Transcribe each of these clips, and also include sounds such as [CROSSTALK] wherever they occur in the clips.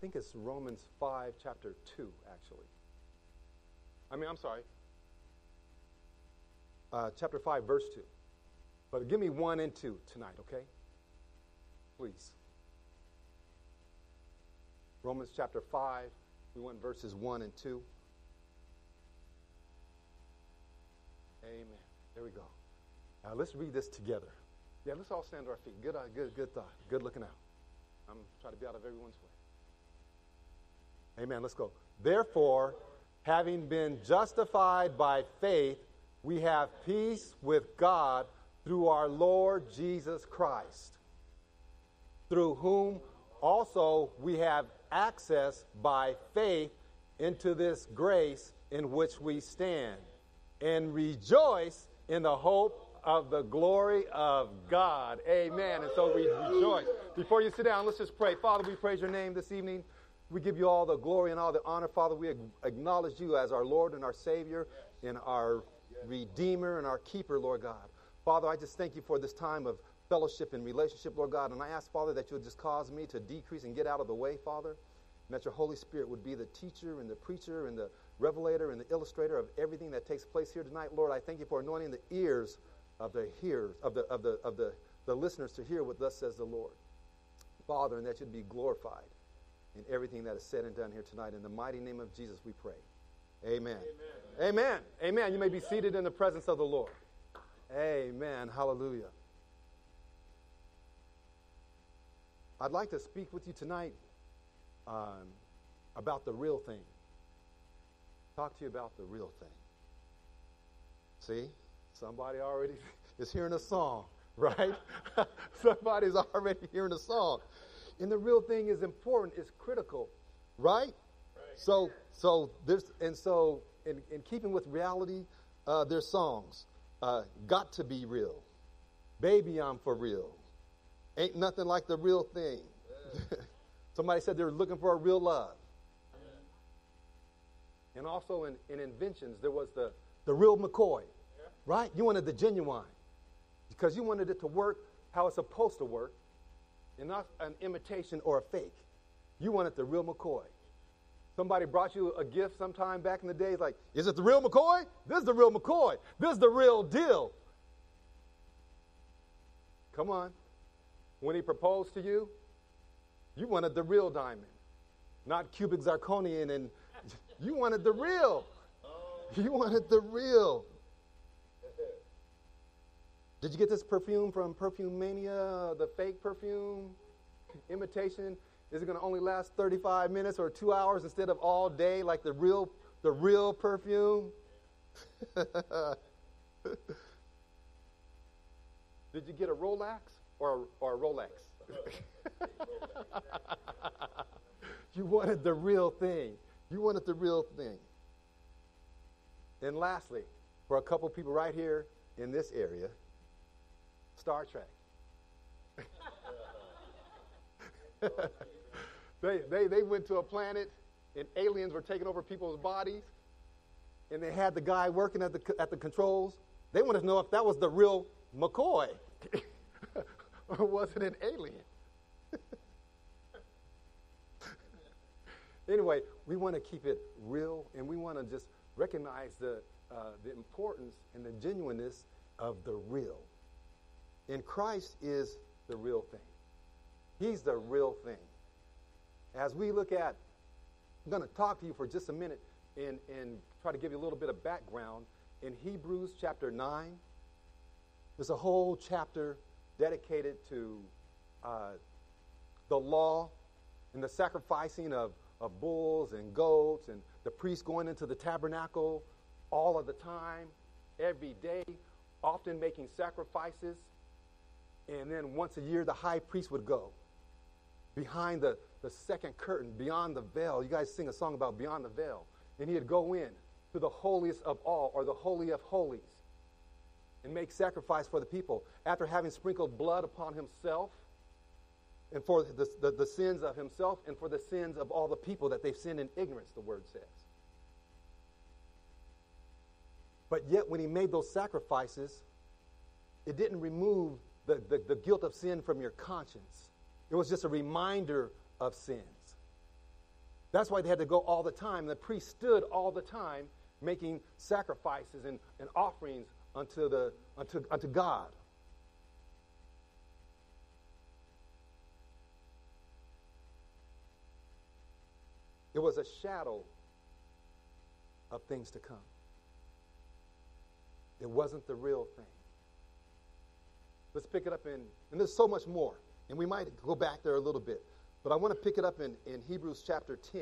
think it's Romans 5, chapter 2, actually. I mean, I'm sorry. Uh, chapter 5, verse 2. But give me 1 and 2 tonight, okay? Please. Romans chapter 5, we want verses 1 and 2. Amen. There we go. Now let's read this together. Yeah, let's all stand to our feet. Good, uh, good, good thought. Good looking out. I'm trying to be out of everyone's way. Amen. Let's go. Therefore, having been justified by faith, we have peace with God through our Lord Jesus Christ, through whom also we have access by faith into this grace in which we stand, and rejoice in the hope of the glory of God. Amen. And so we rejoice. Before you sit down, let's just pray. Father, we praise your name this evening. We give you all the glory and all the honor. Father, we acknowledge you as our Lord and our Savior and our Redeemer and our Keeper, Lord God. Father, I just thank you for this time of fellowship and relationship, Lord God. And I ask, Father, that you would just cause me to decrease and get out of the way, Father. And that your Holy Spirit would be the teacher and the preacher and the revelator and the illustrator of everything that takes place here tonight. Lord, I thank you for anointing the ears of the hearers, of the of the of the, the listeners to hear what thus says the Lord. Father, and that you'd be glorified in everything that is said and done here tonight. In the mighty name of Jesus we pray. Amen. Amen. Amen. Amen. You may be seated in the presence of the Lord. Amen. Hallelujah. I'd like to speak with you tonight um, about the real thing. Talk to you about the real thing. See, somebody already [LAUGHS] is hearing a song, right? [LAUGHS] Somebody's already hearing a song. And the real thing is important, it's critical, right? right. So, so there's, and so in, in keeping with reality, uh, there's songs uh, got to be real. Baby, I'm for real. Ain't nothing like the real thing. [LAUGHS] Somebody said they were looking for a real love. And also in, in inventions, there was the, the real McCoy, right? You wanted the genuine because you wanted it to work how it's supposed to work and not an imitation or a fake. You wanted the real McCoy. Somebody brought you a gift sometime back in the days, like, is it the real McCoy? This is the real McCoy. This is the real deal. Come on. When he proposed to you, you wanted the real diamond, not cubic zirconian, and [LAUGHS] you wanted the real. Oh. You wanted the real. Did you get this perfume from Perfumania, the fake perfume imitation? Is it going to only last 35 minutes or two hours instead of all day like the real, the real perfume? [LAUGHS] Did you get a Rolex or, or a Rolex? [LAUGHS] you wanted the real thing. You wanted the real thing. And lastly, for a couple people right here in this area, Star Trek. They, they, they went to a planet and aliens were taking over people's bodies and they had the guy working at the, at the controls. They wanted to know if that was the real McCoy or was it an alien? [LAUGHS] anyway, we want to keep it real and we want to just recognize the, uh, the importance and the genuineness of the real. And Christ is the real thing. He's the real thing as we look at, I'm going to talk to you for just a minute and, and try to give you a little bit of background. In Hebrews chapter 9, there's a whole chapter dedicated to uh, the law and the sacrificing of, of bulls and goats and the priests going into the tabernacle all of the time, every day, often making sacrifices. And then once a year, the high priest would go behind the, the second curtain, beyond the veil. You guys sing a song about beyond the veil. And he'd go in to the holiest of all, or the holy of holies, and make sacrifice for the people. After having sprinkled blood upon himself, and for the, the, the sins of himself, and for the sins of all the people that they've sinned in ignorance, the word says. But yet, when he made those sacrifices, it didn't remove the, the, the guilt of sin from your conscience. It was just a reminder of sins. That's why they had to go all the time. The priest stood all the time making sacrifices and, and offerings unto, the, unto, unto God. It was a shadow of things to come. It wasn't the real thing. Let's pick it up in, and there's so much more, and we might go back there a little bit, but I want to pick it up in, in Hebrews chapter 10.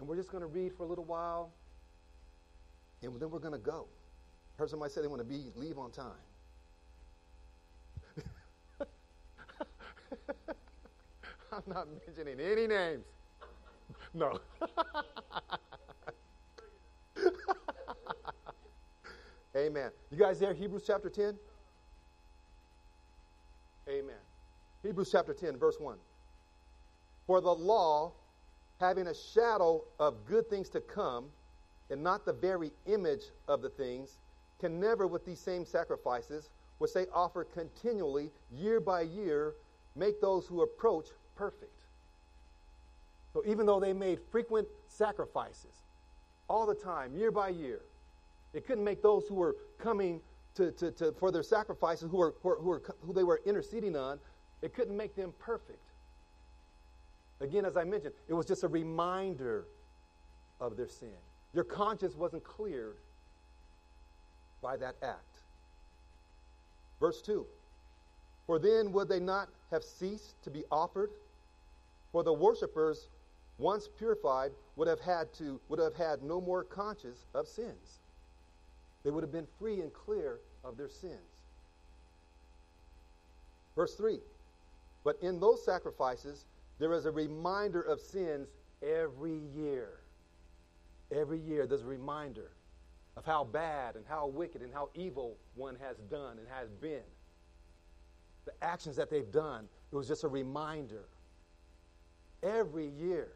And we're just going to read for a little while, and then we're going to go. I heard somebody say they want to be leave on time. [LAUGHS] I'm not mentioning any names. No. [LAUGHS] Amen. You guys there, Hebrews chapter 10? Amen. Hebrews chapter 10, verse 1. For the law, having a shadow of good things to come, and not the very image of the things, can never, with these same sacrifices, which they offer continually, year by year, make those who approach perfect. So even though they made frequent sacrifices all the time, year by year, it couldn't make those who were coming to, to, to for their sacrifices, who were, who, were, who they were interceding on, it couldn't make them perfect. Again, as I mentioned, it was just a reminder of their sin. Your conscience wasn't cleared by that act. Verse 2 For then would they not have ceased to be offered? For the worshippers, once purified, would have had to would have had no more conscience of sins. They would have been free and clear of their sins. Verse 3 But in those sacrifices, there is a reminder of sins every year. Every year, there's a reminder of how bad and how wicked and how evil one has done and has been. The actions that they've done, it was just a reminder. Every year.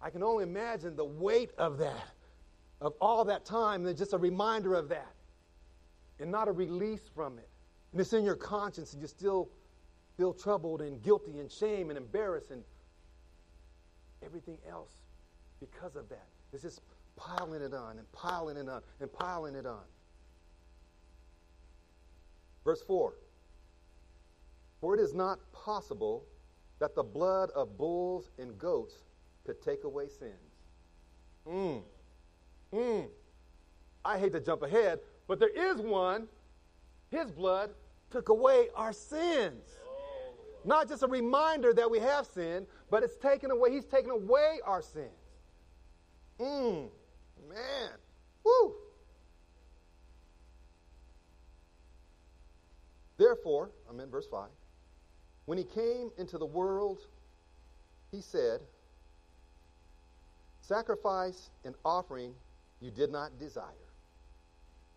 I can only imagine the weight of that, of all that time, and just a reminder of that, and not a release from it. And it's in your conscience, and you still feel troubled and guilty and shame and embarrassed and everything else because of that. It's just piling it on and piling it on and piling it on. Verse 4 For it is not possible that the blood of bulls and goats could take away sins. Mm. Mm. I hate to jump ahead, but there is one. His blood took away our sins. Not just a reminder that we have sin, but it's taken away, he's taken away our sins. Mmm. Man. Woo. Therefore, I'm in verse 5. When he came into the world, he said, Sacrifice and offering you did not desire,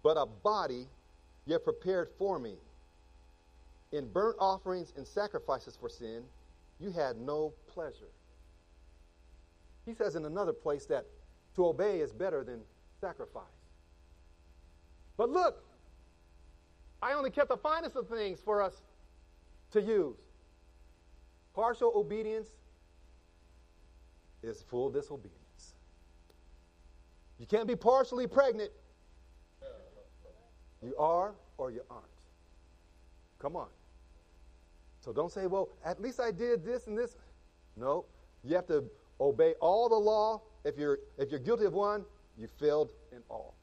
but a body you have prepared for me. In burnt offerings and sacrifices for sin, you had no pleasure. He says in another place that to obey is better than sacrifice. But look, I only kept the finest of things for us to use. Partial obedience is full disobedience. You can't be partially pregnant. You are or you aren't. Come on. So don't say, well, at least I did this and this. No. You have to obey all the law if you're, if you're guilty of one, you failed in all.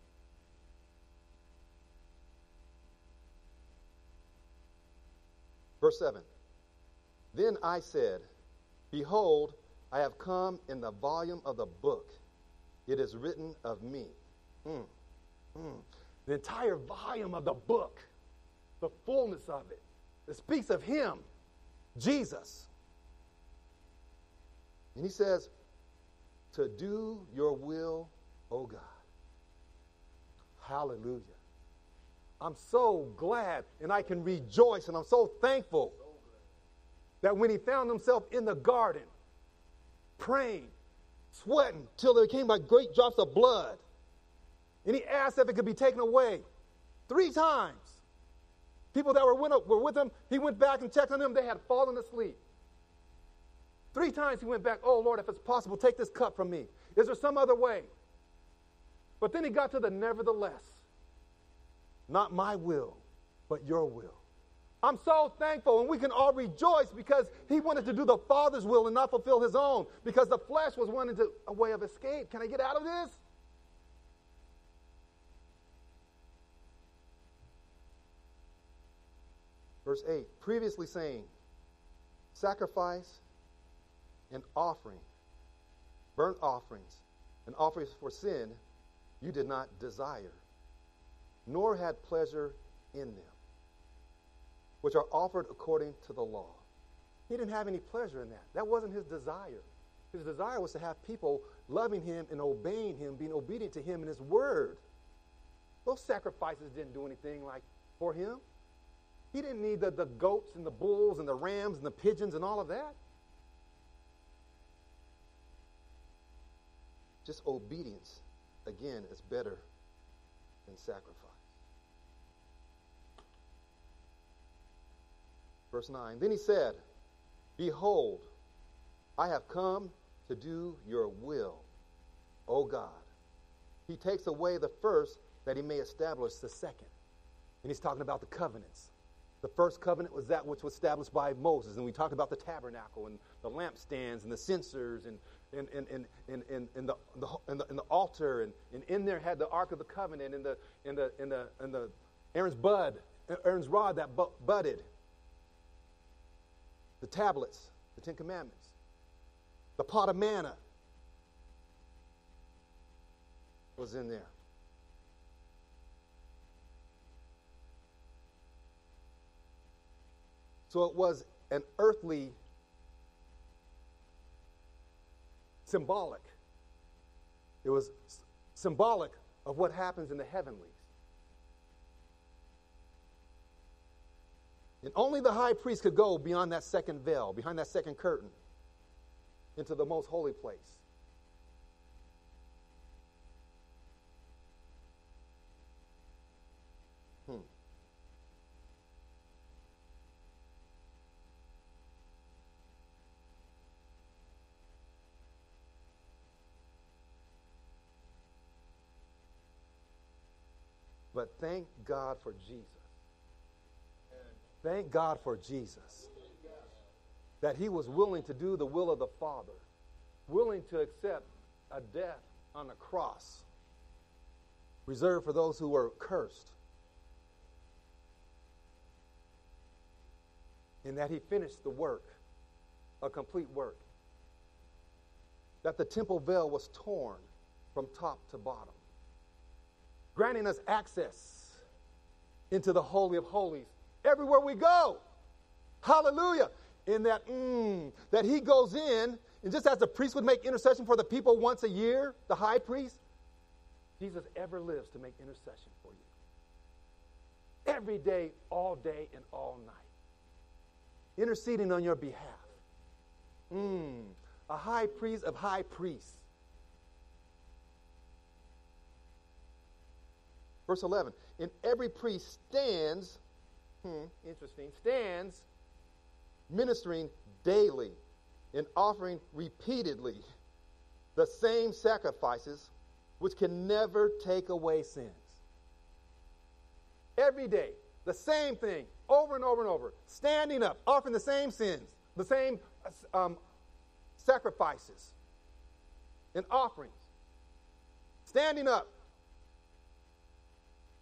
Verse 7 Then I said, Behold, I have come in the volume of the book. It is written of me. Mm. Mm. The entire volume of the book, the fullness of it, it speaks of Him, Jesus. And He says, to do your will, O God. Hallelujah. I'm so glad and I can rejoice and I'm so thankful that when he found himself in the garden, praying, sweating till there came like great drops of blood, and he asked if it could be taken away three times. People that were, were with him, he went back and checked on them, they had fallen asleep. Three times he went back, Oh Lord, if it's possible, take this cup from me. Is there some other way? But then he got to the nevertheless. Not my will, but your will. I'm so thankful, and we can all rejoice because he wanted to do the Father's will and not fulfill his own because the flesh was wanting to, a way of escape. Can I get out of this? Verse 8 previously saying, sacrifice and offering, burnt offerings, and offerings for sin, you did not desire, nor had pleasure in them, which are offered according to the law. He didn't have any pleasure in that. That wasn't his desire. His desire was to have people loving him and obeying him, being obedient to him and his word. Those sacrifices didn't do anything like for him. He didn't need the, the goats and the bulls and the rams and the pigeons and all of that. Just obedience, again, is better than sacrifice. Verse 9 Then he said, Behold, I have come to do your will, O God. He takes away the first that he may establish the second. And he's talking about the covenants. The first covenant was that which was established by Moses. And we talked about the tabernacle and the lampstands and the censers and, and, and, and, and, and, and, the, the, and, the, and the altar. And, and in there had the Ark of the Covenant and the, and the, and the, and the Aaron's bud, Aaron's rod that budded. The tablets, the Ten Commandments. The pot of manna was in there. So it was an earthly symbolic. It was symbolic of what happens in the heavenlies. And only the high priest could go beyond that second veil, behind that second curtain, into the most holy place. Hmm. But thank God for Jesus. Thank God for Jesus. That he was willing to do the will of the Father, willing to accept a death on a cross reserved for those who were cursed. And that he finished the work, a complete work. That the temple veil was torn from top to bottom granting us access into the Holy of Holies everywhere we go. Hallelujah. In that, mm, that he goes in, and just as the priest would make intercession for the people once a year, the high priest, Jesus ever lives to make intercession for you. Every day, all day, and all night. Interceding on your behalf. Mm, a high priest of high priests Verse 11 And every priest stands, hmm, interesting, stands ministering daily and offering repeatedly the same sacrifices which can never take away sins. Every day, the same thing, over and over and over, standing up, offering the same sins, the same um, sacrifices and offerings. Standing up,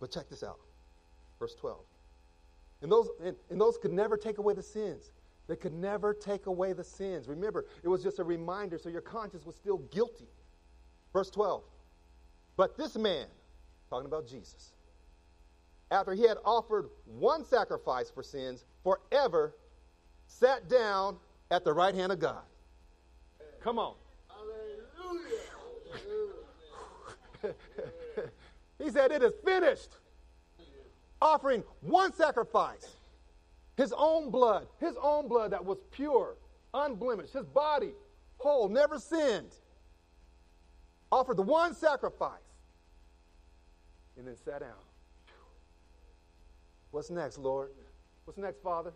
but check this out. Verse 12. And those, and, and those could never take away the sins. They could never take away the sins. Remember, it was just a reminder so your conscience was still guilty. Verse 12. But this man, talking about Jesus, after he had offered one sacrifice for sins forever, sat down at the right hand of God. Come on. Hallelujah. [LAUGHS] He said, It is finished. Offering one sacrifice, his own blood, his own blood that was pure, unblemished, his body whole, never sinned. Offered the one sacrifice and then sat down. What's next, Lord? What's next, Father?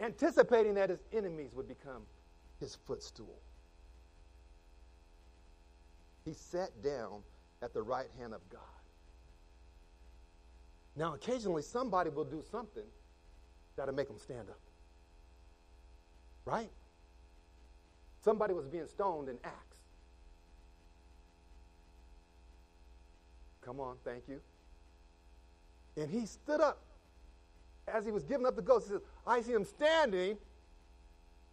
Anticipating that his enemies would become his footstool. He sat down at the right hand of God. Now, occasionally, somebody will do something that'll make them stand up. Right? Somebody was being stoned in Acts. Come on, thank you. And he stood up as he was giving up the ghost. He says, I see him standing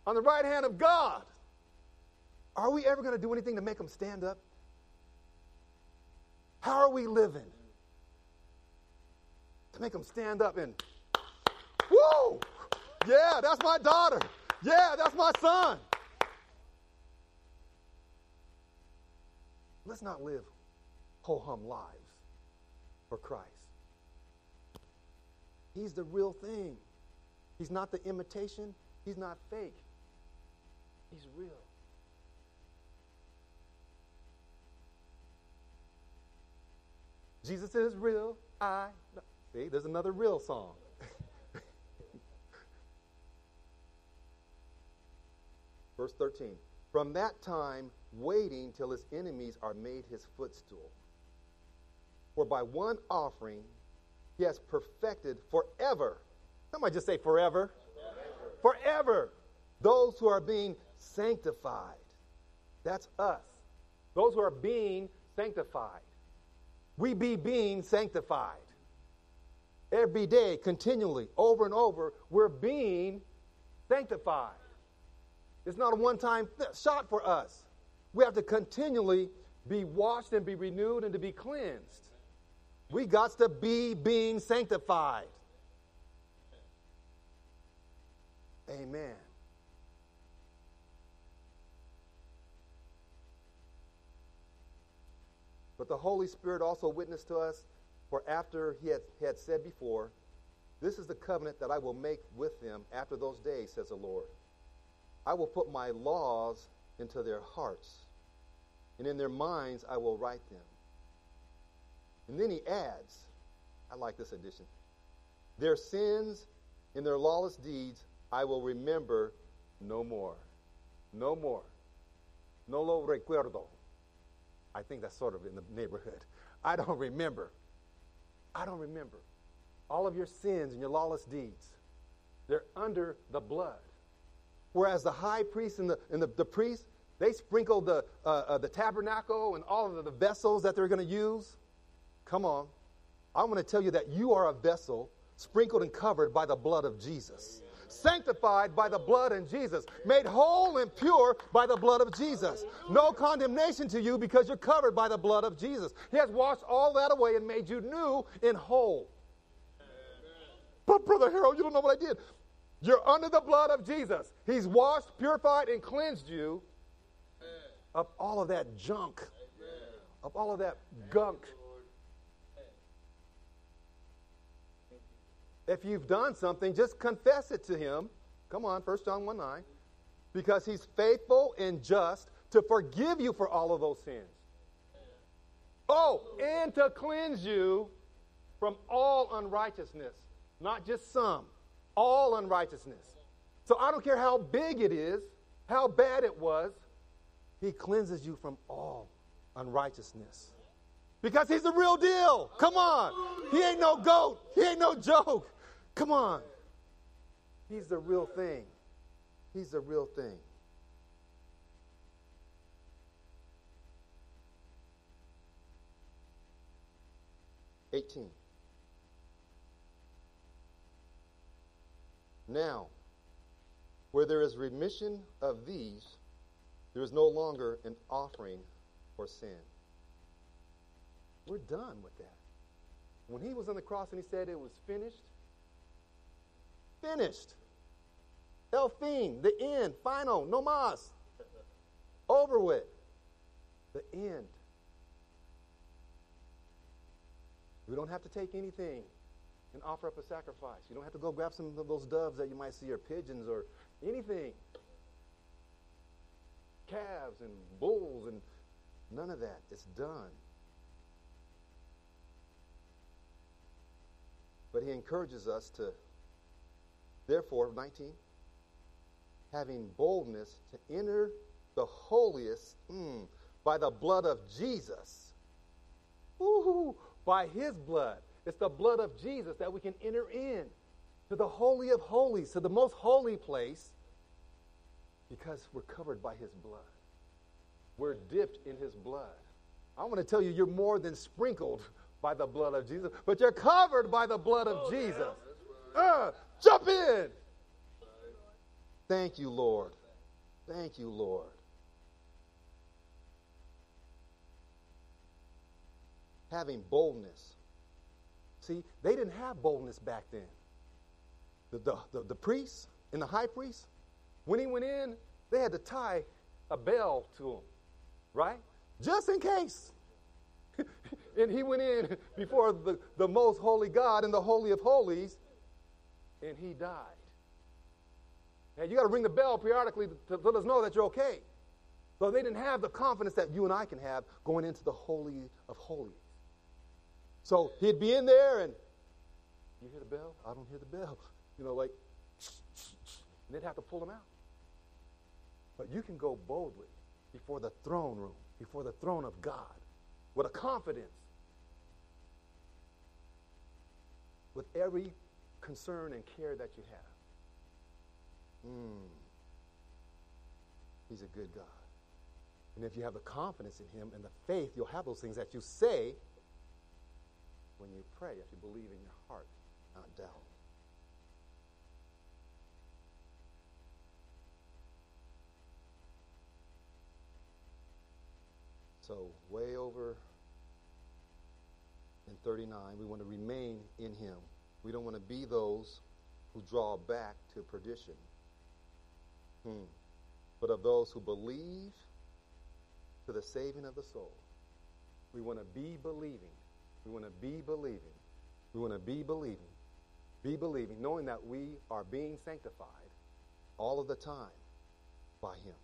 on the right hand of God. Are we ever going to do anything to make him stand up? How are we living? Make them stand up and, whoa, yeah, that's my daughter. Yeah, that's my son. Let's not live ho hum lives for Christ. He's the real thing. He's not the imitation, he's not fake. He's real. Jesus is real. I. See, there's another real song. [LAUGHS] Verse 13. From that time, waiting till his enemies are made his footstool. For by one offering, he has perfected forever. Somebody just say forever. Forever. forever. Those who are being sanctified. That's us. Those who are being sanctified we be being sanctified. Every day, continually, over and over, we're being sanctified. It's not a one time shot for us. We have to continually be washed and be renewed and to be cleansed. We got to be being sanctified. Amen. But the Holy Spirit also witnessed to us, for after he had, had said before, This is the covenant that I will make with them after those days, says the Lord. I will put my laws into their hearts, and in their minds I will write them. And then he adds, I like this addition their sins and their lawless deeds I will remember no more. No more. No lo recuerdo. I think that's sort of in the neighborhood. [LAUGHS] I don't remember. I don't remember. All of your sins and your lawless deeds, they're under the blood. Whereas the high priest and the, and the, the priest, they sprinkled the, uh, uh, the tabernacle and all of the, the vessels that they're going to use. Come on. I want to tell you that you are a vessel sprinkled and covered by the blood of Jesus sanctified by the blood of Jesus, made whole and pure by the blood of Jesus. No condemnation to you because you're covered by the blood of Jesus. He has washed all that away and made you new and whole. But, Brother Harold, you don't know what I did. You're under the blood of Jesus. He's washed, purified, and cleansed you of all of that junk, of all of that gunk If you've done something, just confess it to him. Come on, 1 John 1 9. Because he's faithful and just to forgive you for all of those sins. Oh, and to cleanse you from all unrighteousness. Not just some, all unrighteousness. So I don't care how big it is, how bad it was, he cleanses you from all unrighteousness. Because he's the real deal. Come on. He ain't no goat. He ain't no joke. Come on. He's the real thing. He's the real thing. Eighteen. Now, where there is remission of these, there is no longer an offering for sin. We're done with that. When he was on the cross and he said it was finished, Finished. El the end, final, no mas. Over with. The end. We don't have to take anything and offer up a sacrifice. You don't have to go grab some of those doves that you might see or pigeons or anything. Calves and bulls and none of that. It's done. But he encourages us to Therefore, 19, having boldness to enter the holiest mm, by the blood of Jesus. Ooh, by his blood. It's the blood of Jesus that we can enter in to the Holy of Holies, to the most holy place, because we're covered by his blood. We're dipped in his blood. I want to tell you, you're more than sprinkled by the blood of Jesus, but you're covered by the blood of oh, Jesus. Yeah. Uh, jump in. Thank you, Lord. Thank you, Lord. Having boldness. See, they didn't have boldness back then. The, the, the, the priest and the high priest, when he went in, they had to tie a bell to him, right? Just in case. [LAUGHS] and he went in before the, the most holy God in the Holy of Holies, and he died. And you got to ring the bell periodically to, to let us know that you're okay. So they didn't have the confidence that you and I can have going into the Holy of Holies. So he'd be in there and you hear the bell? I don't hear the bell. [LAUGHS] You know, like, [SNIFFS] and they'd have to pull him out. But you can go boldly before the throne room, before the throne of God, with a confidence, with every concern and care that you have. Mm. He's a good God. And if you have the confidence in Him and the faith, you'll have those things that you say when you pray, if you believe in your heart, not doubt. So, way over in 39, we want to remain in Him. We don't want to be those who draw back to perdition, hmm. but of those who believe to the saving of the soul. We want to be believing. We want to be believing. We want to be believing. Be believing, knowing that we are being sanctified all of the time by Him.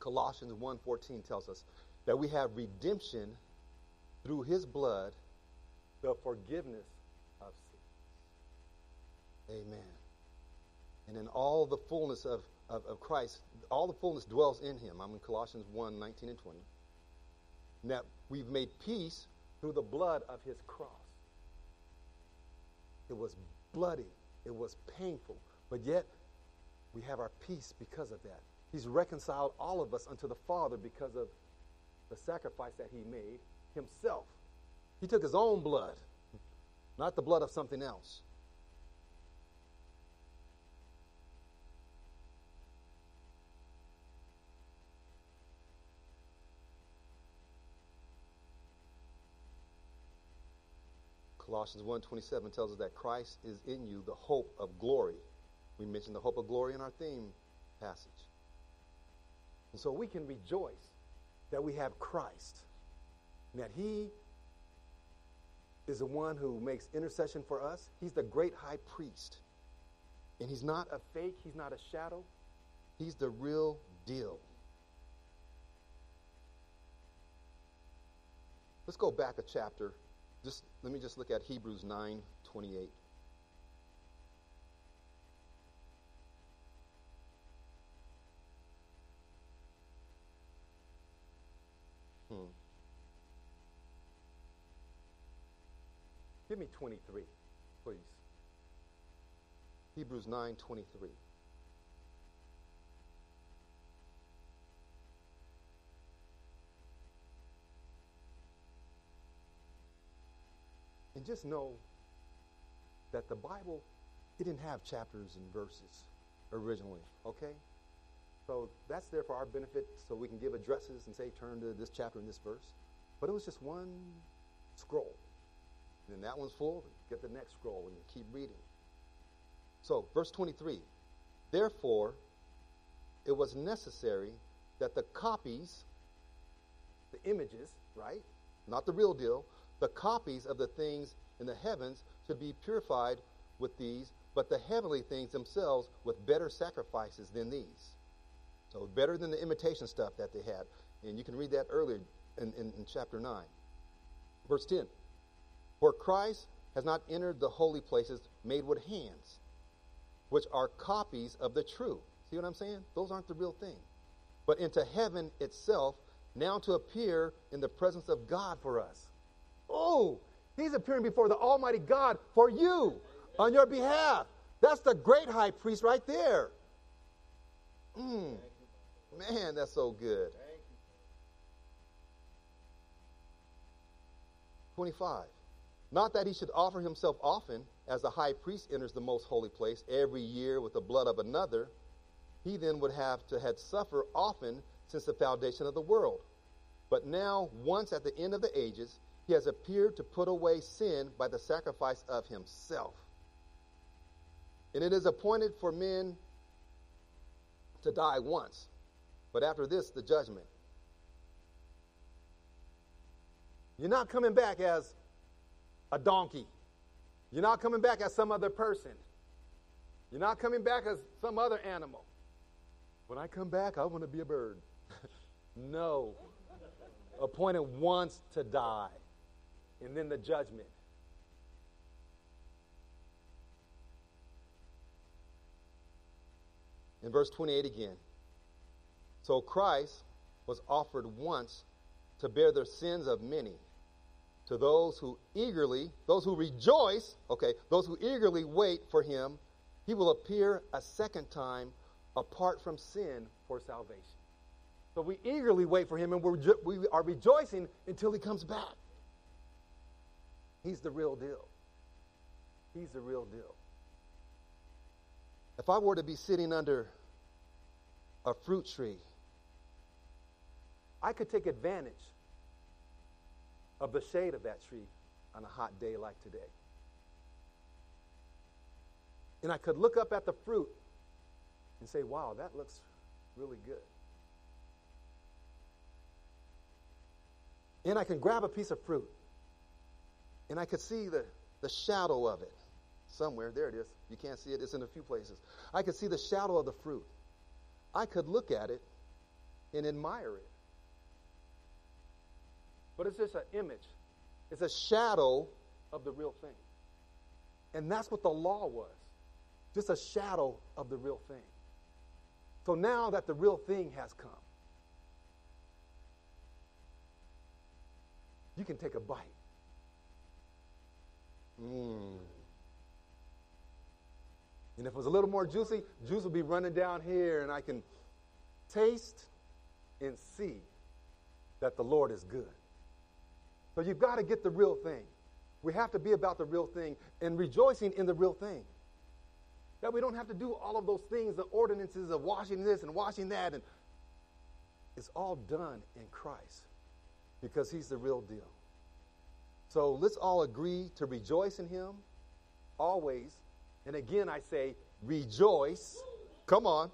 Colossians 1:14 tells us that we have redemption through his blood, the forgiveness of sins. Amen. And in all the fullness of, of, of Christ, all the fullness dwells in him. I'm in Colossians 1 19 and 20. That we've made peace through the blood of his cross. It was bloody, it was painful, but yet we have our peace because of that. He's reconciled all of us unto the Father because of the sacrifice that he made himself. He took his own blood, not the blood of something else. Colossians 1:27 tells us that Christ is in you, the hope of glory. We mentioned the hope of glory in our theme passage. And so we can rejoice that we have Christ, and that He is the one who makes intercession for us. He's the great high priest. And He's not a fake, He's not a shadow, He's the real deal. Let's go back a chapter. Just let me just look at Hebrews 9 28. Hmm. Give me 23, please. Hebrews 9 23. And just know that the Bible, it didn't have chapters and verses originally, okay? So that's there for our benefit so we can give addresses and say, turn to this chapter and this verse. But it was just one scroll. And then that one's full, get the next scroll and keep reading. So, verse 23 Therefore, it was necessary that the copies, the images, right? Not the real deal, the copies of the things in the heavens should be purified with these, but the heavenly things themselves with better sacrifices than these. So better than the imitation stuff that they had. And you can read that earlier in, in, in chapter 9. Verse 10. For Christ has not entered the holy places made with hands, which are copies of the true. See what I'm saying? Those aren't the real thing. But into heaven itself, now to appear in the presence of God for us. Oh, he's appearing before the Almighty God for you, on your behalf. That's the great high priest right there. Mm. Man, that's so good. 25. Not that he should offer himself often, as the high priest enters the most holy place every year with the blood of another. He then would have to had suffer often since the foundation of the world. But now, once at the end of the ages, he has appeared to put away sin by the sacrifice of himself. And it is appointed for men to die once, but after this, the judgment. You're not coming back as a donkey. You're not coming back as some other person. You're not coming back as some other animal. When I come back, I want to be a bird. [LAUGHS] no. Appointed once to die, and then the judgment. In verse 28 again. So Christ was offered once to bear the sins of many. To those who eagerly, those who rejoice, okay, those who eagerly wait for him, he will appear a second time apart from sin for salvation. So we eagerly wait for him and we're we are rejoicing until he comes back. He's the real deal. He's the real deal. If I were to be sitting under a fruit tree, I could take advantage of the shade of that tree on a hot day like today. And I could look up at the fruit and say, wow, that looks really good. And I can grab a piece of fruit and I could see the, the shadow of it somewhere. There it is. You can't see it, it's in a few places. I could see the shadow of the fruit. I could look at it and admire it. But it's just an image, it's a shadow of the real thing. And that's what the law was just a shadow of the real thing. So now that the real thing has come, you can take a bite. mm, And if it was a little more juicy, juice will be running down here, and I can taste and see that the Lord is good. So you've got to get the real thing. We have to be about the real thing and rejoicing in the real thing. That we don't have to do all of those things, the ordinances of washing this and washing that, and it's all done in Christ because He's the real deal. So let's all agree to rejoice in Him always. And again, I say, rejoice. Come on.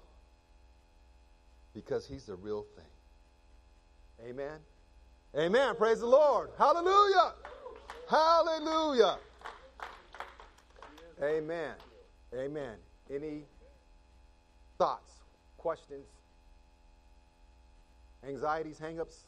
Because He's the real thing. Amen. Amen. Praise the Lord. Hallelujah. Hallelujah. Amen. Amen. Any thoughts, questions, anxieties, hangups?